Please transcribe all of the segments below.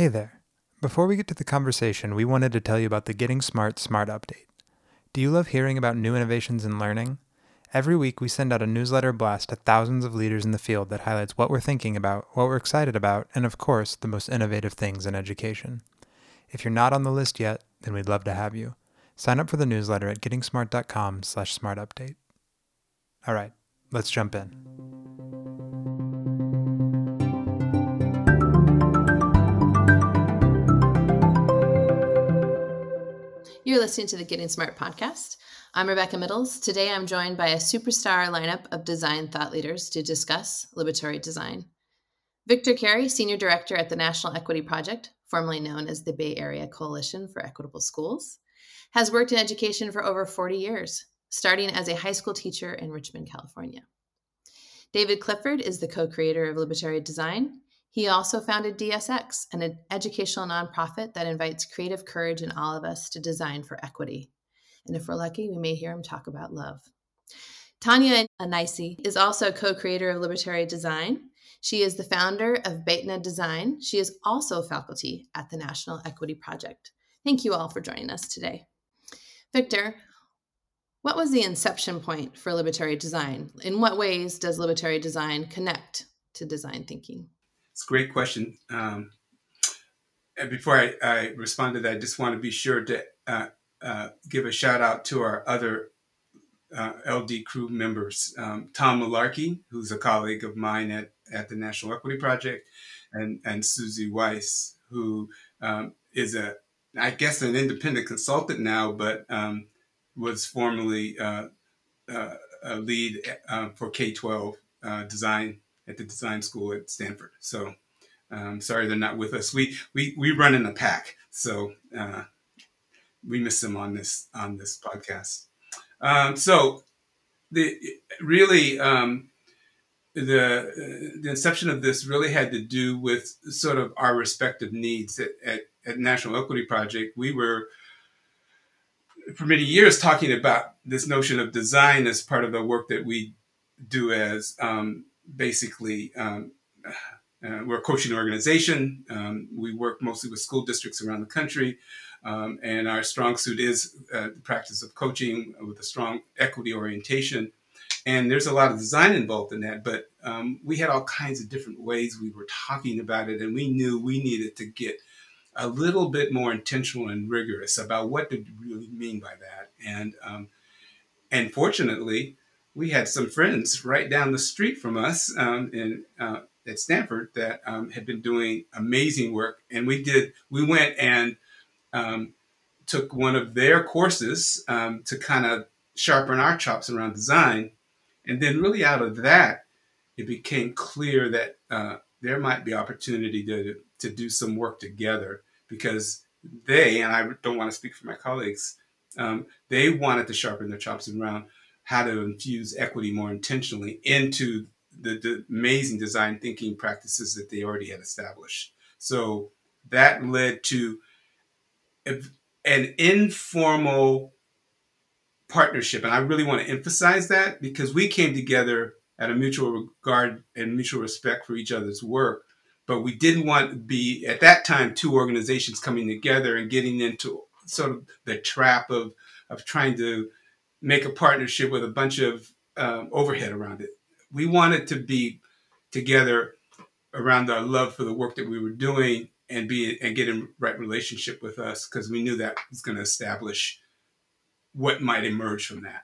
Hey there. Before we get to the conversation, we wanted to tell you about the Getting Smart Smart Update. Do you love hearing about new innovations in learning? Every week, we send out a newsletter blast to thousands of leaders in the field that highlights what we're thinking about, what we're excited about, and of course, the most innovative things in education. If you're not on the list yet, then we'd love to have you. Sign up for the newsletter at gettingsmart.com/smartupdate. All right, let's jump in. You're listening to the Getting Smart podcast. I'm Rebecca Midles. Today I'm joined by a superstar lineup of design thought leaders to discuss liberatory design. Victor Cary, Senior Director at the National Equity Project, formerly known as the Bay Area Coalition for Equitable Schools, has worked in education for over 40 years, starting as a high school teacher in Richmond, California. David Clifford is the co creator of Liberatory Design he also founded DSX, an educational nonprofit that invites creative courage in all of us to design for equity. And if we're lucky, we may hear him talk about love. Tania Anaissie is also co creator of Liberatory Design. She is the founder of Beytna Design. She is also faculty at the National Equity Project. Thank you all for joining us today. Victor, what was the inception point for liberatory design? In what ways does liberatory design connect to design thinking? It's a great question. Um, and before I, I, respond to that, I just want to be sure to uh, uh, give a shout out to our other uh, LD crew members, um, Tom Malarkey, who's a colleague of mine at, at the National Equity Project, and, and Susie Wise, who um, is a, I guess, an independent consultant now, but um, was formerly uh, uh, a lead uh, for K 12 design at the design school at Stanford. So um, sorry they're not with us. We we we run in a pack, so uh, we miss them on this on this podcast. Um, so the really um, the the inception of this really had to do with sort of our respective needs at, at, at National Equity Project. We were for many years talking about this notion of design as part of the work that we do as um, basically um, uh, we're a coaching organization. Um, we work mostly with school districts around the country, um, and our strong suit is uh, the practice of coaching with a strong equity orientation. And there's a lot of design involved in that, but um, we had all kinds of different ways we were talking about it, and we knew we needed to get a little bit more intentional and rigorous about what did we really mean by that. And um, and fortunately, we had some friends right down the street from us um, in uh, at Stanford that um, had been doing amazing work, and we did. We went and um, took one of their courses um, to kind of sharpen our chops around design, and then really out of that, it became clear that uh, there might be opportunity to to do some work together because they and I don't want to speak for my colleagues. Um, they wanted to sharpen their chops around how to infuse equity more intentionally into the, the, amazing design thinking practices that they already had established. So that led to an informal partnership. And I really want to emphasize that because we came together at a mutual regard and mutual respect for each other's work. But we didn't want to be, at that time, two organizations coming together and getting into sort of the trap of, of trying to make a partnership with a bunch of um, overhead around it. We wanted to be together around our love for the work that we were doing and be and get in right relationship with us because we knew that was going to establish what might emerge from that.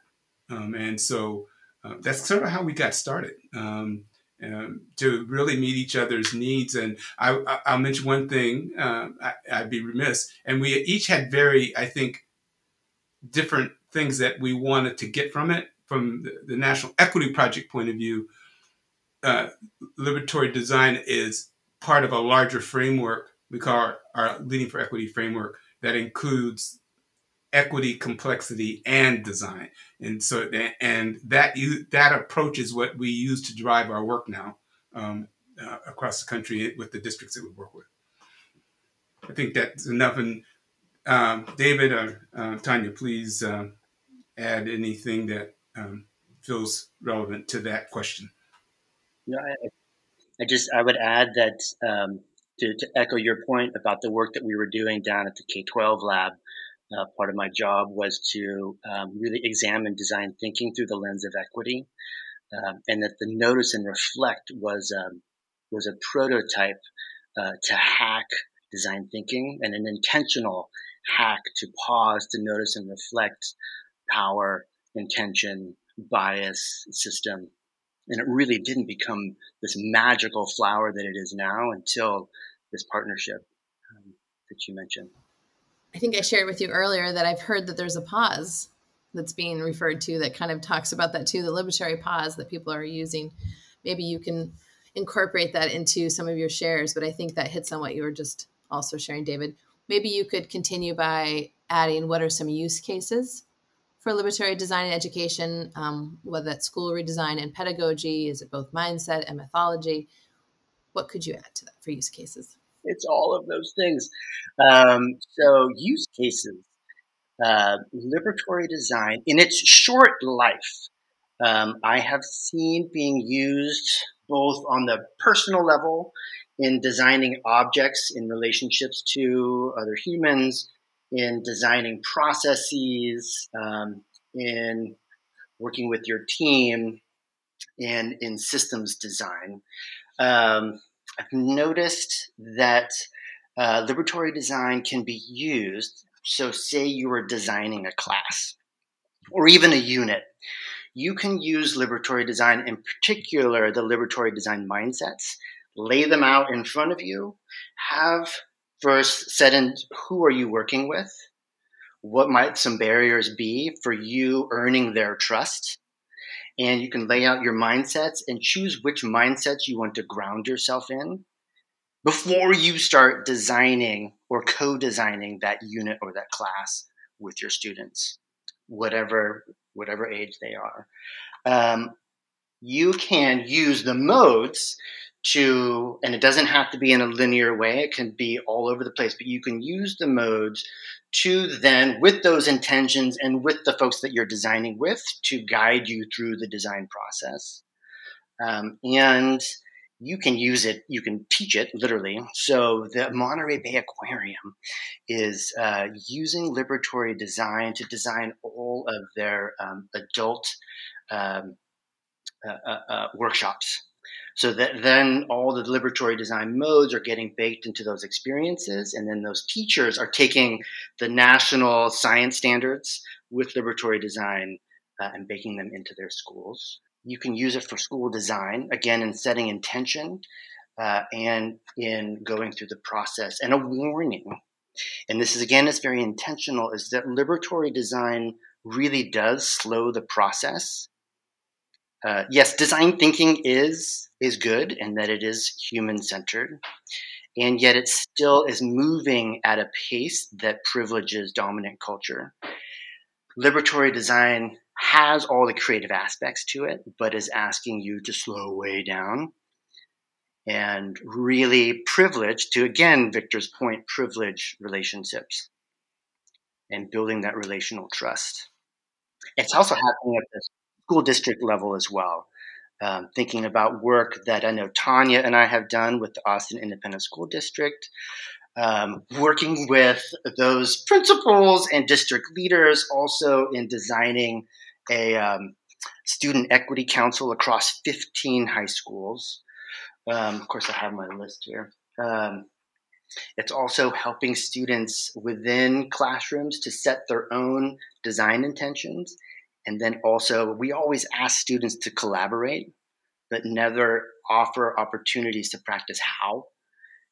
Um, and so uh, that's sort of how we got started um, um, to really meet each other's needs. And I, will mention one thing. Uh, I, would be remiss, and we each had very, I think, different things that we wanted to get from it from the, National Equity Project point of view. Uh, liberatory design is part of a larger framework we call our, our Leading for Equity framework that includes equity, complexity, and design. And so, and that that approach is what we use to drive our work now um, uh, across the country with the districts that we work with. I think that's enough. And um, David or uh, Tania, please uh, add anything that um, feels relevant to that question. No, I, I, just I would add that um, to, to echo your point about the work that we were doing down at the K 12 lab, uh, part of my job was to um, really examine design thinking through the lens of equity, um, and that the notice and reflect was um, was a prototype uh, to hack design thinking and an intentional hack to pause to notice and reflect power, intention, bias system. And it really didn't become this magical flower that it is now until this partnership um, that you mentioned. I think I shared with you earlier that I've heard that there's a pause that's being referred to that kind of talks about that too, the liberatory pause that people are using. Maybe you can incorporate that into some of your shares, but I think that hits on what you were just also sharing, David. Maybe you could continue by adding what are some use cases for liberatory design and education, um, whether that's school redesign and pedagogy, is it both mindset and mythology? What could you add to that for use cases? It's all of those things. Um, so, use cases, uh, liberatory design in its short life, um, I have seen being used both on the personal level in designing objects in relationships to other humans, in designing processes, um, in working with your team, and in systems design. Um, I've noticed that uh, liberatory design can be used. So, say you are designing a class or even a unit, you can use liberatory design, in particular, the liberatory design mindsets, lay them out in front of you, have first set in who are you working with, what might some barriers be for you earning their trust, and you can lay out your mindsets and choose which mindsets you want to ground yourself in before you start designing or co-designing that unit or that class with your students whatever whatever age they are. Um, you can use the modes to, and it doesn't have to be in a linear way, it can be all over the place, but you can use the modes to then, with those intentions and with the folks that you're designing with, to guide you through the design process. Um, and you can use it, you can teach it literally. So the Monterey Bay Aquarium is uh, using liberatory design to design all of their um, adult um, uh, uh, uh workshops so that then all the liberatory design modes are getting baked into those experiences. And then those teachers are taking the national science standards with liberatory design uh, and baking them into their schools. You can use it for school design, again, in setting intention uh, and in going through the process. And a warning, and this is again, it's very intentional, is that liberatory design really does slow the process uh, yes, design thinking is is good and that it is human centered, and yet it still is moving at a pace that privileges dominant culture. Liberatory design has all the creative aspects to it, but is asking you to slow way down and really privilege to again Victor's point, privilege relationships and building that relational trust. It's also happening at this school district level as well. Um, thinking about work that I know Tania and I have done with the Austin Independent School District, um, working with those principals and district leaders, also in designing a um, student equity council across 15 high schools. Um, of course, I have my list here. Um, it's also helping students within classrooms to set their own design intentions and then also, we always ask students to collaborate, but never offer opportunities to practice how.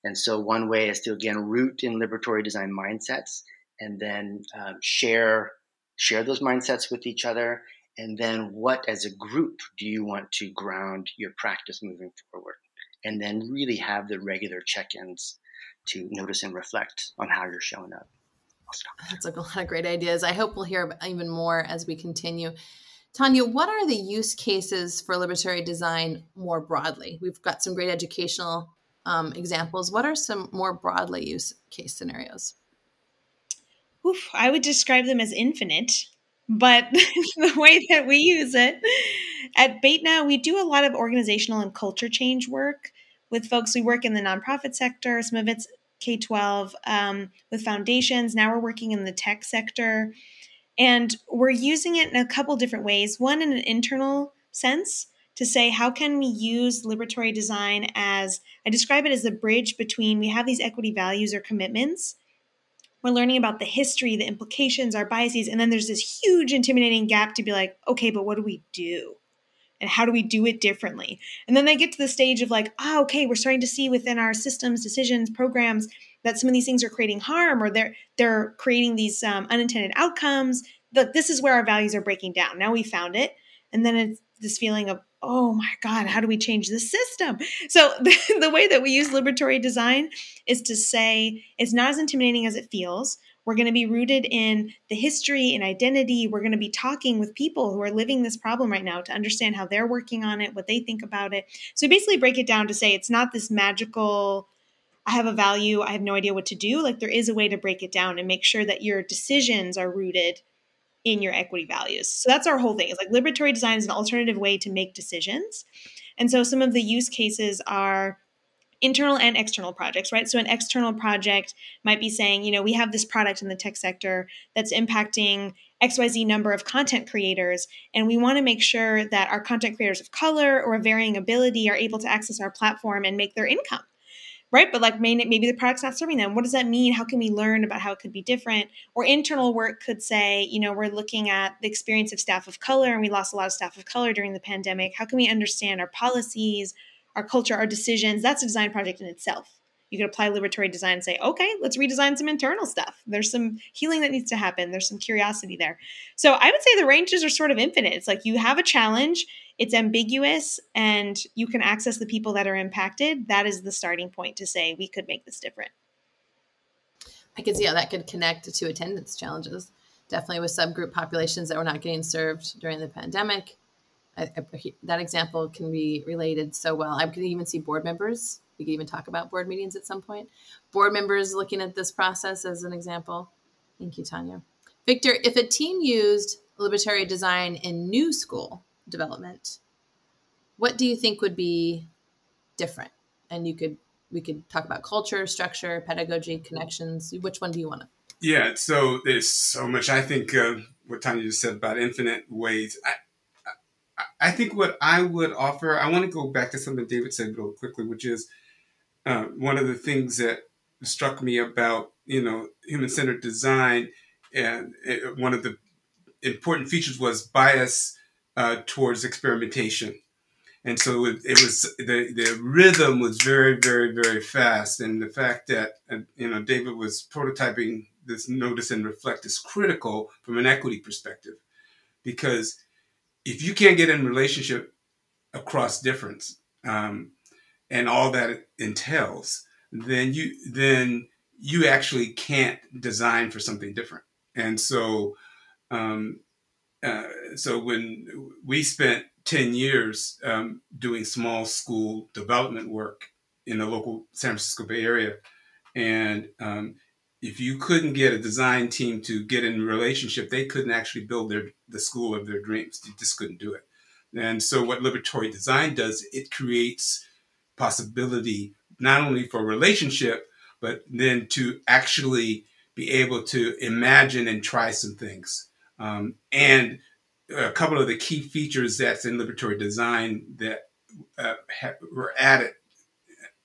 And so, one way is to again root in liberatory design mindsets, and then um, share share those mindsets with each other. And then, what as a group do you want to ground your practice moving forward? And then, really have the regular check-ins to notice and reflect on how you're showing up. That's a lot of great ideas. I hope we'll hear even more as we continue. Tania, what are the use cases for liberatory design more broadly? We've got some great educational um, examples. What are some more broadly use case scenarios? Oof, I would describe them as infinite, but the way that we use it at Beytna, we do a lot of organizational and culture change work with folks. We work in the nonprofit sector, some of it's K 12 um, with foundations. Now we're working in the tech sector. And we're using it in a couple different ways. One, in an internal sense, to say how can we use liberatory design as I describe it as the bridge between we have these equity values or commitments. We're learning about the history, the implications, our biases, and then there's this huge intimidating gap to be like, okay, but what do we do? And how do we do it differently? And then they get to the stage of like oh okay we're starting to see within our systems decisions programs that some of these things are creating harm or they're they're creating these um, unintended outcomes. That this is where our values are breaking down. Now we found it. And then it's this feeling of oh my god how do we change the system? So the, the way that we use liberatory design is to say it's not as intimidating as it feels we're going to be rooted in the history and identity. We're going to be talking with people who are living this problem right now to understand how they're working on it, what they think about it. So basically, break it down to say it's not this magical, I have a value, I have no idea what to do. Like, there is a way to break it down and make sure that your decisions are rooted in your equity values. So that's our whole thing. It's like liberatory design is an alternative way to make decisions. And so some of the use cases are internal and external projects, right? So an external project might be saying, you know, we have this product in the tech sector that's impacting XYZ number of content creators, and we want to make sure that our content creators of color or varying ability are able to access our platform and make their income. Right, but like maybe the product's not serving them. What does that mean? How can we learn about how it could be different? Or internal work could say, you know, we're looking at the experience of staff of color, and we lost a lot of staff of color during the pandemic. How can we understand our policies, our culture, our decisions. That's a design project in itself. You could apply liberatory design and say, okay, let's redesign some internal stuff. There's some healing that needs to happen. There's some curiosity there. So I would say the ranges are sort of infinite. It's like you have a challenge, it's ambiguous, and you can access the people that are impacted. That is the starting point to say we could make this different. I could see how that could connect to attendance challenges. Definitely with subgroup populations that were not getting served during the pandemic I, I, that example can be related so well. I could even see board members. We could even talk about board meetings at some point. Board members looking at this process as an example. Thank you, Tania. Victor, if a team used liberatory design in new school development, what do you think would be different? And you could we could talk about culture, structure, pedagogy, connections. Which one do you want to? Yeah, so there's so much. I think uh, what Tania just said about infinite ways. I, I think what I would offer, I want to go back to something David said real quickly, which is uh, one of the things that struck me about you know human centered design, and it, one of the important features was bias uh, towards experimentation, and so it, it, was the the rhythm was very very very fast, and the fact that uh, you know David was prototyping this notice and reflect is critical from an equity perspective, because if you can't get in relationship across difference um, and all that entails, then you then you actually can't design for something different. And so, um, uh, so when we spent ten years um, doing small school development work in the local San Francisco Bay Area, and um, if you couldn't get a design team to get in relationship, they couldn't actually build their the school of their dreams. They just couldn't do it. And so what liberatory design does, it creates possibility not only for relationship, but then to actually be able to imagine and try some things. Um, and a couple of the key features that's in liberatory design that uh, ha- were added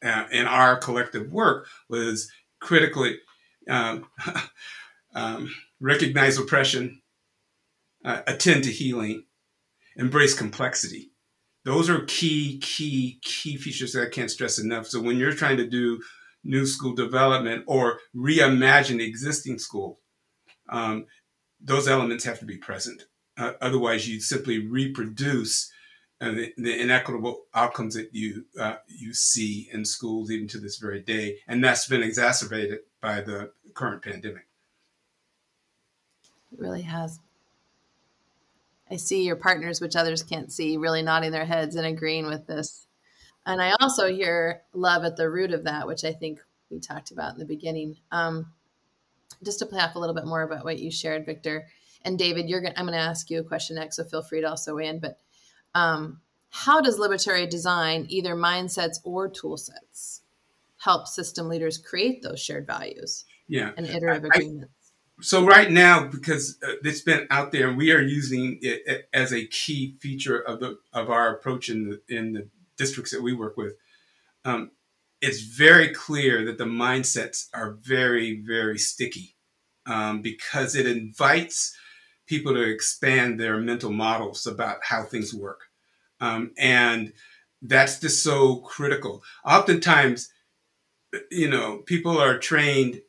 uh, in our collective work was critically um, um, recognize oppression, uh, attend to healing, embrace complexity. Those are key, key, key features that I can't stress enough. So when you're trying to do new school development or reimagine existing school, um, those elements have to be present. Uh, otherwise, you simply reproduce uh, the, the, inequitable outcomes that you uh, you see in schools even to this very day, and that's been exacerbated by the current pandemic. It really has. I see your partners, which others can't see, really nodding their heads and agreeing with this. And I also hear love at the root of that, which I think we talked about in the beginning. Um, just to play off a little bit more about what you shared, Victor and David, you're going I'm going to ask you a question next, so feel free to also weigh in. But um, How does liberatory design, either mindsets or tool sets, help system leaders create those shared values Yeah. and iterative I- agreements? So right now, because uh, it's been out there, and we are using it as a key feature of the of our approach in the in the districts that we work with. Um, it's very clear that the mindsets are very very sticky um, because it invites people to expand their mental models about how things work, um, and that's just so critical. Oftentimes, you know, people are trained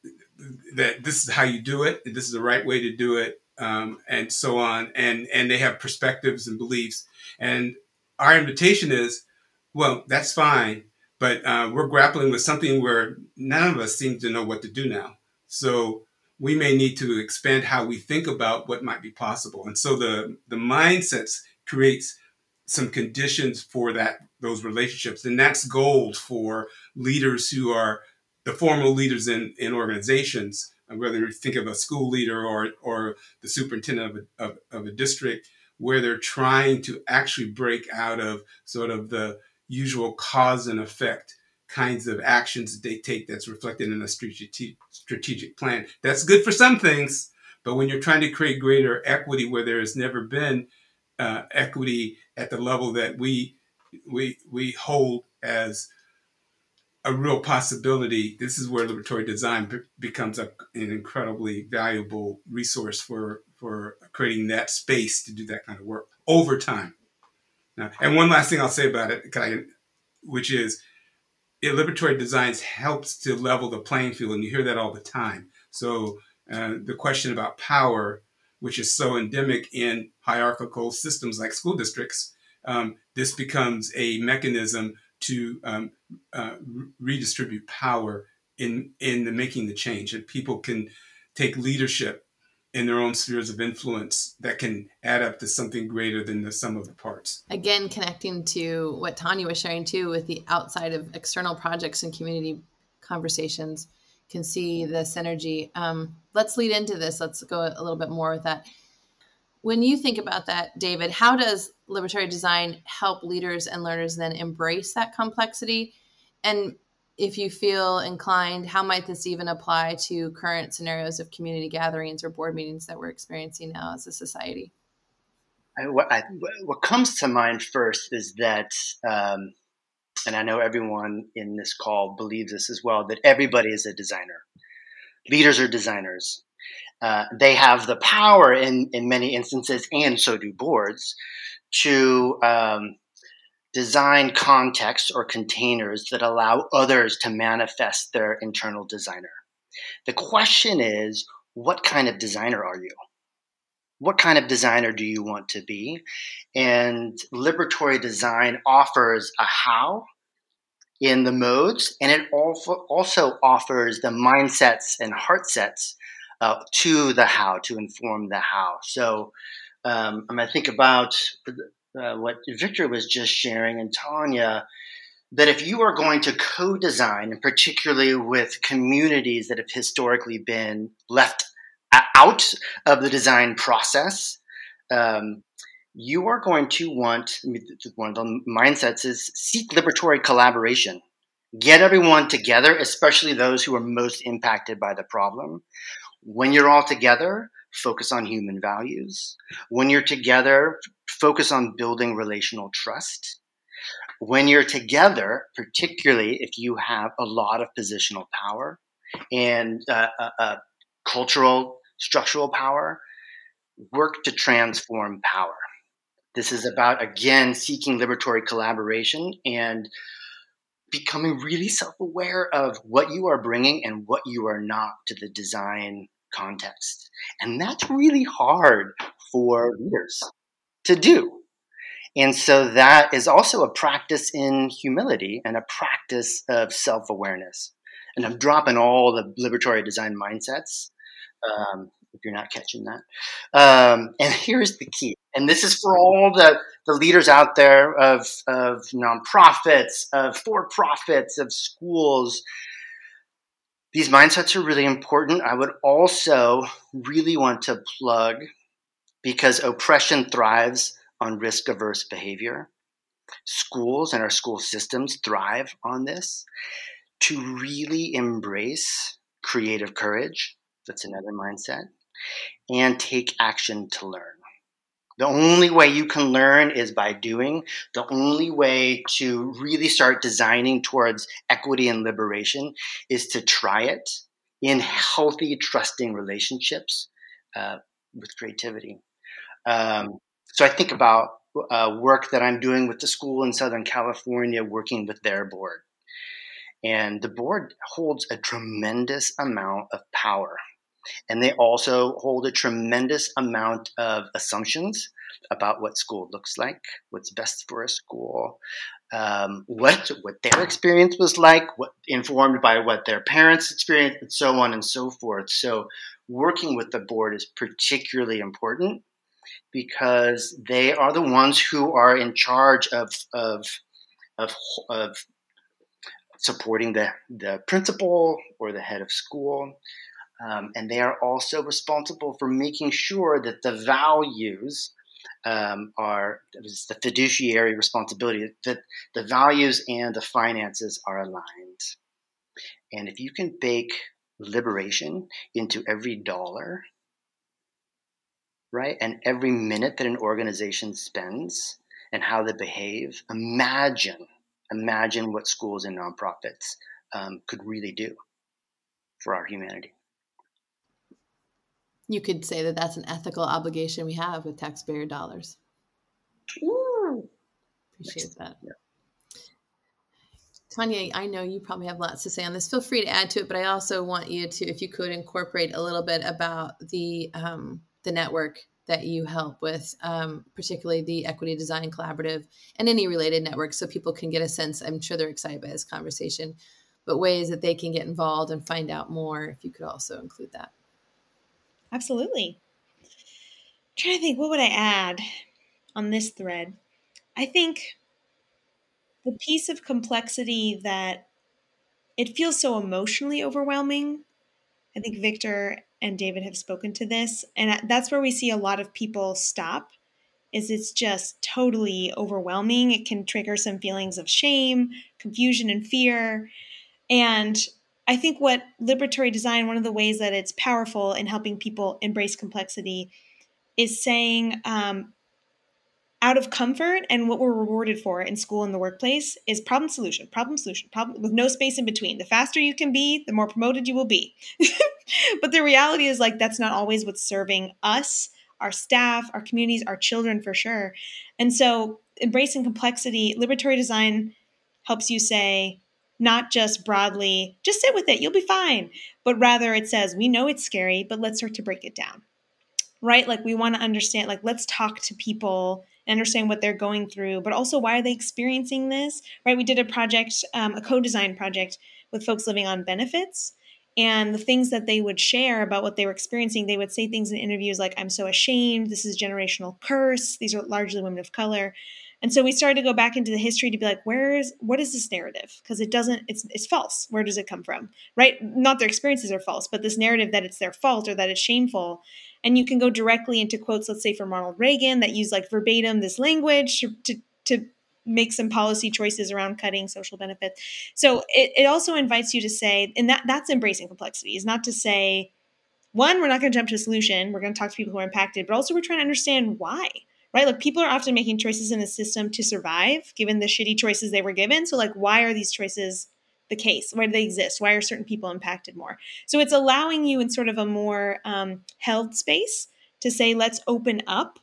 that this is how you do it, this is the right way to do it, um, and so on, and and they have perspectives and beliefs, and our invitation is, well, that's fine, but uh, we're grappling with something where none of us seem to know what to do now, so we may need to expand how we think about what might be possible, and so the the mindsets creates some conditions for that those relationships, and that's gold for leaders who are the formal leaders in, in organizations, uh, whether you think of a school leader or, or the superintendent of a, of, of a district, where they're trying to actually break out of sort of the usual cause and effect kinds of actions that they take that's reflected in a strategic, strategic plan. That's good for some things, but when you're trying to create greater equity where there has never been uh, equity at the level that we we we hold as a real possibility. This is where liberatory design be- becomes a, an incredibly valuable resource for for creating that space to do that kind of work over time. Now, and one last thing I'll say about it, I, which is, liberatory designs helps to level the playing field, and you hear that all the time. So uh, the question about power, which is so endemic in hierarchical systems like school districts, um, this becomes a mechanism to um, uh, redistribute power in in the making the change, and people can take leadership in their own spheres of influence that can add up to something greater than the sum of the parts. Again, connecting to what Tania was sharing too with the outside of external projects and community conversations, can see the synergy. Um, let's lead into this. Let's go a little bit more with that. When you think about that, David, how does liberatory design help leaders and learners then embrace that complexity? And if you feel inclined, how might this even apply to current scenarios of community gatherings or board meetings that we're experiencing now as a society? I, what, I, what comes to mind first is that, um, and I know everyone in this call believes this as well, that everybody is a designer. Leaders are designers. Uh, they have the power in, in many instances, and so do boards, to um, design contexts or containers that allow others to manifest their internal designer. The question is, what kind of designer are you? What kind of designer do you want to be? And liberatory design offers a how in the modes, and it also offers the mindsets and heart sets uh, to the how to inform the how. So um, I'm going to think about uh, what Victor was just sharing and Tania, that if you are going to co design, and particularly with communities that have historically been left out of the design process, um, you are going to want one of the mindsets is seek liberatory collaboration. Get everyone together, especially those who are most impacted by the problem. When you're all together, focus on human values. When you're together, focus on building relational trust. When you're together, particularly if you have a lot of positional power and uh, uh, uh, cultural, structural power, work to transform power. This is about, again, seeking liberatory collaboration and becoming really self aware of what you are bringing and what you are not to the design context. And that's really hard for leaders to do. And so that is also a practice in humility and a practice of self awareness. And I'm dropping all the liberatory design mindsets. Um, if you're not catching that. Um, and here's the key, and this is for all the, the leaders out there of, of nonprofits, of for profits, of schools. These mindsets are really important. I would also really want to plug because oppression thrives on risk averse behavior. schools and our school systems thrive on this to really embrace creative courage. That's another mindset. And take action to learn. The only way you can learn is by doing. The only way to really start designing towards equity and liberation is to try it in healthy, trusting relationships uh, with creativity. Um, so I think about uh, work that I'm doing with the school in Southern California, working with their board. And the board holds a tremendous amount of power. And they also hold a tremendous amount of assumptions about what school looks like, what's best for a school, um, what what their experience was like, what informed by what their parents experienced, and so on and so forth. So, working with the board is particularly important because they are the ones who are in charge of of of, of supporting the the principal or the head of school. Um, and they are also responsible for making sure that the values um, are the fiduciary responsibility that the values and the finances are aligned. And if you can bake liberation into every dollar, right, and every minute that an organization spends and how they behave, imagine, imagine what schools and nonprofits um, could really do for our humanity you could say that that's an ethical obligation we have with taxpayer dollars. Ooh. Appreciate that. Yeah. Tania, I know you probably have lots to say on this. Feel free to add to it, but I also want you to, if you could, incorporate a little bit about the um, the network that you help with, um, particularly the Equity Design Collaborative and any related networks, so people can get a sense. I'm sure they're excited by this conversation, but ways that they can get involved and find out more. If you could also include that. Absolutely. I'm trying to think, what would I add on this thread? I think the piece of complexity that it feels so emotionally overwhelming. I think Victor and David have spoken to this, and that's where we see a lot of people stop. Is it's just totally overwhelming. It can trigger some feelings of shame, confusion, and fear. And I think what liberatory design, one of the ways that it's powerful in helping people embrace complexity, is saying um, out of comfort and what we're rewarded for in school and the workplace is problem solution, problem solution, problem with no space in between. The faster you can be, the more promoted you will be. but the reality is like that's not always what's serving us, our staff, our communities, our children for sure. And so embracing complexity, liberatory design helps you say, not just broadly, just sit with it, you'll be fine, but rather it says, we know it's scary, but let's start to break it down. Right? Like we want to understand, like, let's talk to people and understand what they're going through, but also why are they experiencing this? Right? We did a project, um, a co design project with folks living on benefits. And the things that they would share about what they were experiencing, they would say things in interviews like, I'm so ashamed, this is generational curse, these are largely women of color. And so we started to go back into the history to be like, where is what is this narrative? Because it doesn't, it's it's false. Where does it come from? Right? Not their experiences are false, but this narrative that it's their fault or that it's shameful. And you can go directly into quotes, let's say from Ronald Reagan, that use like verbatim this language to to, to make some policy choices around cutting social benefits. So it, it also invites you to say, and that that's embracing complexity, is not to say, one, we're not going to jump to a solution. We're going to talk to people who are impacted, but also we're trying to understand why right? Like people are often making choices in the system to survive given the shitty choices they were given. So, like, why are these choices the case? Why do they exist? Why are certain people impacted more? So, it's allowing you in sort of a more um, held space to say, let's open up,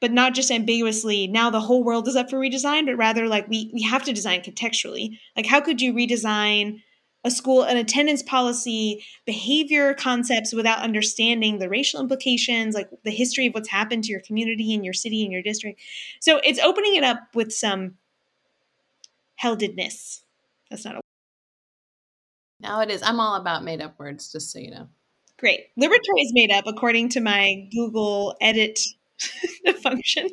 but not just ambiguously, now the whole world is up for redesign, but rather like we, we have to design contextually. Like, how could you redesign? A school an attendance policy behavior concepts without understanding the racial implications like the history of what's happened to your community and your city and your district. So it's opening it up with some heldedness. That's not a word. now it is. I'm all about made up words just so you know. Great. Liberatory is made up according to my google edit function.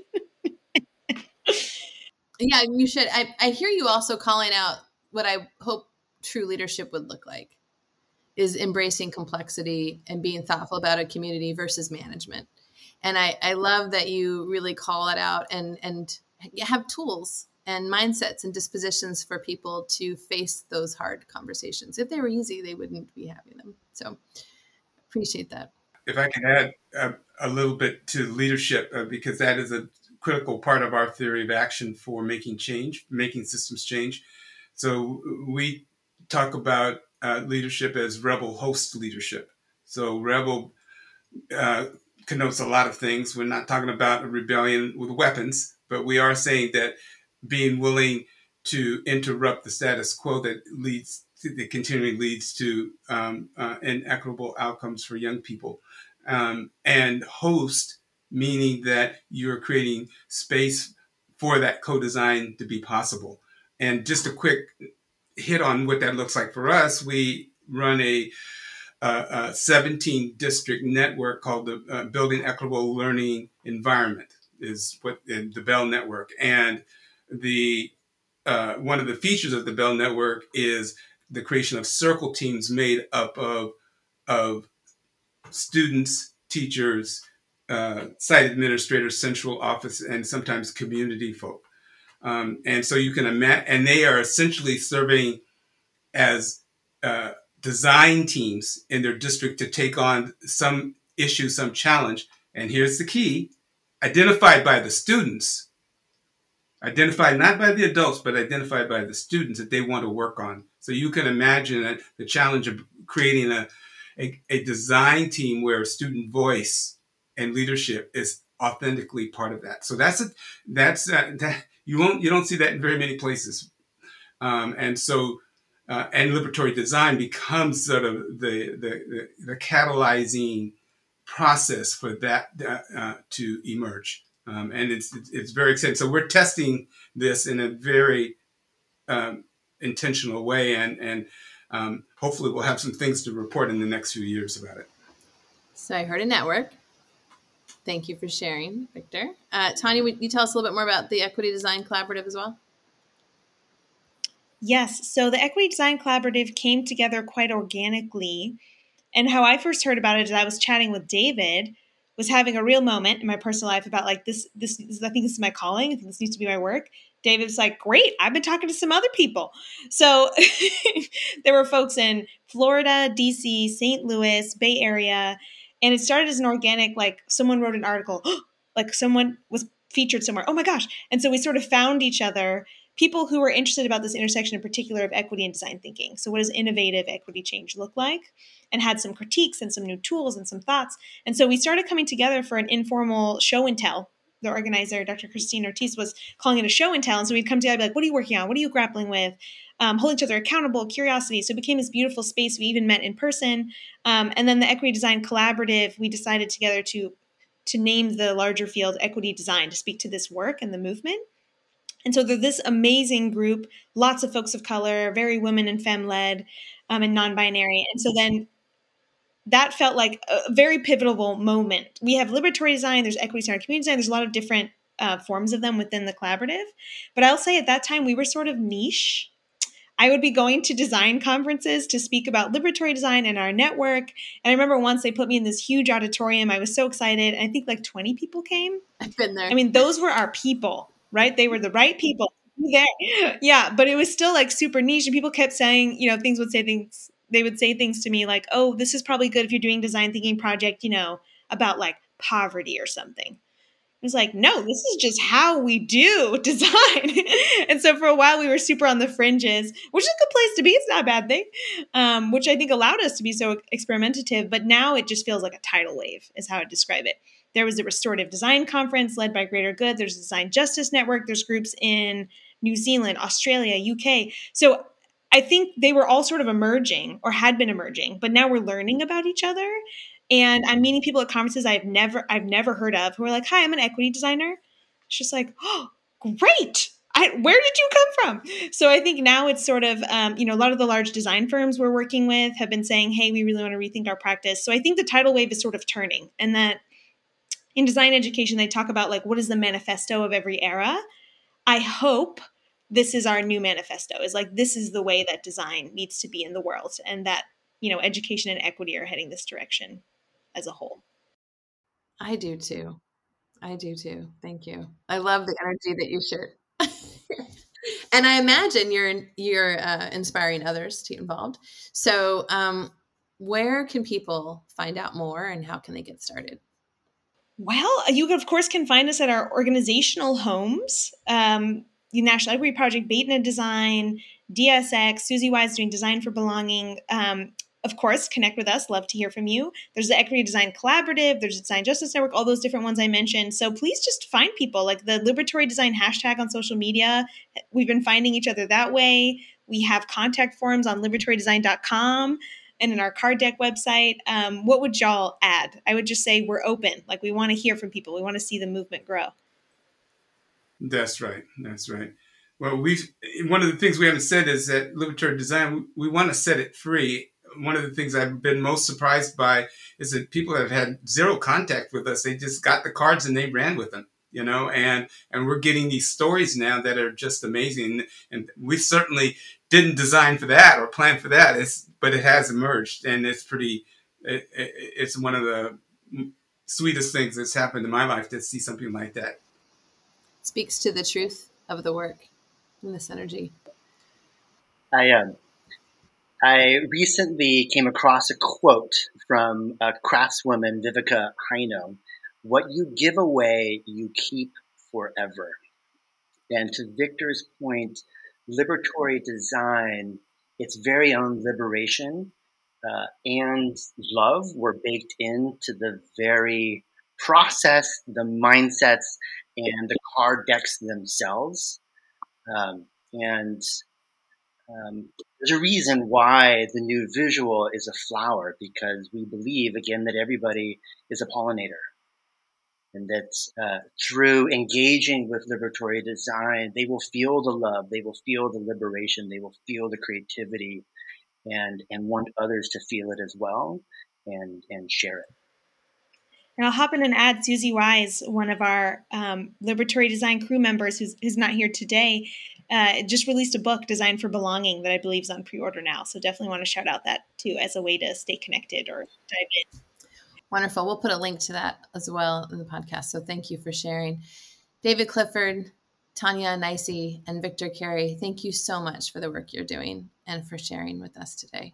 Yeah you should I, I hear you also calling out what i hope true leadership would look like is embracing complexity and being thoughtful about a community versus management. And I, I love that you really call it out and and have tools and mindsets and dispositions for people to face those hard conversations. If they were easy, they wouldn't be having them. So appreciate that. If I can add a, a little bit to leadership, uh, because that is a critical part of our theory of action for making change, making systems change. So we talk about uh, leadership as rebel host leadership. So rebel uh, connotes a lot of things. We're not talking about a rebellion with weapons, but we are saying that being willing to interrupt the status quo that leads to, that continually leads to um, uh, inequitable outcomes for young people, um, and host meaning that you're creating space for that co-design to be possible. And just a quick hit on what that looks like for us, we run a uh, 17 district network called the uh, Building Equitable Learning Environment is what the BELE Network. And the uh, one of the features of the BELE Network is the creation of circle teams made up of of students, teachers, uh, site administrators, central office, and sometimes community folk. Um, and so you can imagine, and they are essentially serving as uh, design teams in their district to take on some issue, some challenge. And here's the key identified by the students, identified not by the adults, but identified by the students that they want to work on. So you can imagine the challenge of creating a, a, a design team where student voice and leadership is authentically part of that. So that's a, that's a, that you won't you don't see that in very many places. Um, and so uh, and liberatory design becomes sort of the, the, the, catalyzing process for that uh, to emerge. Um, and it's, it's very exciting. So we're testing this in a very um, intentional way, and, and um, hopefully we'll have some things to report in the next few years about it. So I heard a network. Thank you for sharing, Victor. Uh, Tania, would you tell us a little bit more about the Equity Design Collaborative as well? Yes. So the Equity Design Collaborative came together quite organically. And how I first heard about it is I was chatting with David, was having a real moment in my personal life about like this, this, I think this is my calling. I think this needs to be my work. David's like, great, I've been talking to some other people. So there were folks in Florida, DC, St. Louis, Bay Area. And it started as an organic, like someone wrote an article, like someone was featured somewhere. Oh my gosh. And so we sort of found each other people who were interested about this intersection in particular of equity and design thinking. So, what does innovative equity change look like? And had some critiques and some new tools and some thoughts. And so we started coming together for an informal show and tell. The organizer, Dr. Christine Ortiz, was calling it a show and tell. And so we'd come together be like, what are you working on? What are you grappling with? Um, holding each other accountable, curiosity. So it became this beautiful space. We even met in person. Um, and then the Equity Design Collaborative, we decided together to to name the larger field equity design to speak to this work and the movement. And so they're this amazing group, lots of folks of color, very women and femme led um, and non binary. And so then that felt like a very pivotal moment. We have liberatory design, there's equity design, community design, there's a lot of different uh, forms of them within the collaborative. But I'll say at that time we were sort of niche. I would be going to design conferences to speak about liberatory design and our network. And I remember once they put me in this huge auditorium. I was so excited. I think like 20 people came. I've been there. I mean, those were our people right? They were the right people there. Yeah, but it was still like super niche, and people kept saying, you know, things would say things. They would say things to me like, "Oh, this is probably good if you're doing design thinking project, you know, about like poverty or something." It was like, no, this is just how we do design. and so for a while, we were super on the fringes, which is a good place to be. It's not a bad thing, um, which I think allowed us to be so experimentative. But now it just feels like a tidal wave, is how I describe it. There was a restorative design conference led by Greater Good. There's a design justice network. There's groups in New Zealand, Australia, UK. So I think they were all sort of emerging or had been emerging, but now we're learning about each other. And I'm meeting people at conferences I've never I've never heard of who are like, "Hi, I'm an equity designer." It's just like, "Oh, great! I, where did you come from? So I think now it's sort of, um, you know, a lot of the large design firms we're working with have been saying, hey, we really want to rethink our practice. So I think the tidal wave is sort of turning and that in design education they talk about like what is the manifesto of every era i hope this is our new manifesto is like this is the way that design needs to be in the world and that you know education and equity are heading this direction as a whole i do too i do too thank you i love the energy that you shared and I imagine you're you're uh, inspiring others to get involved. So, um, where can people find out more, and how can they get started? Well, you of course can find us at our organizational homes. Um, the National Equity Project, Beytna Design, DSX, Susie Wise doing Design for Belonging. Um, of course, connect with us. Love to hear from you. There's the Equity Design Collaborative, there's Design Justice Network, all those different ones I mentioned. So please just find people like the Liberatory Design hashtag on social media. We've been finding each other that way. We have contact forms on liberatorydesign.com and in our card deck website. Um, what would y'all add? I would just say we're open. Like we want to hear from people. We want to see the movement grow. That's right. That's right. Well, we've one of the things we haven't said is that liberatory design we, we want to set it free one of the things I've been most surprised by is that people have had zero contact with us. They just got the cards and they ran with them, you know, and and we're getting these stories now that are just amazing. And we certainly didn't design for that or plan for that. It's but it has emerged, and it's pretty. It, it, it's one of the sweetest things that's happened in my life to see something like that. Speaks to the truth of the work and this energy. I um, I recently came across a quote from a craftswoman, Vivika Heino What you give away, you keep forever. And to Victor's point, liberatory design, its very own liberation uh, and love were baked into the very process, the mindsets, and the card decks themselves. Um, and um, there's a reason why the new visual is a flower because we believe again that everybody is a pollinator and that uh, through engaging with liberatory design they will feel the love they will feel the liberation they will feel the creativity and and want others to feel it as well and and share it and I'll hop in and add Susie Wise, one of our um, Liberatory Design crew members who's, who's not here today, uh, just released a book, Design for Belonging, that I believe is on pre order now. So definitely want to shout out that too as a way to stay connected or dive in. Wonderful. We'll put a link to that as well in the podcast. So thank you for sharing. David Clifford, Tania Anaissie, and Victor Cary, thank you so much for the work you're doing and for sharing with us today.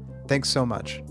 Thanks so much.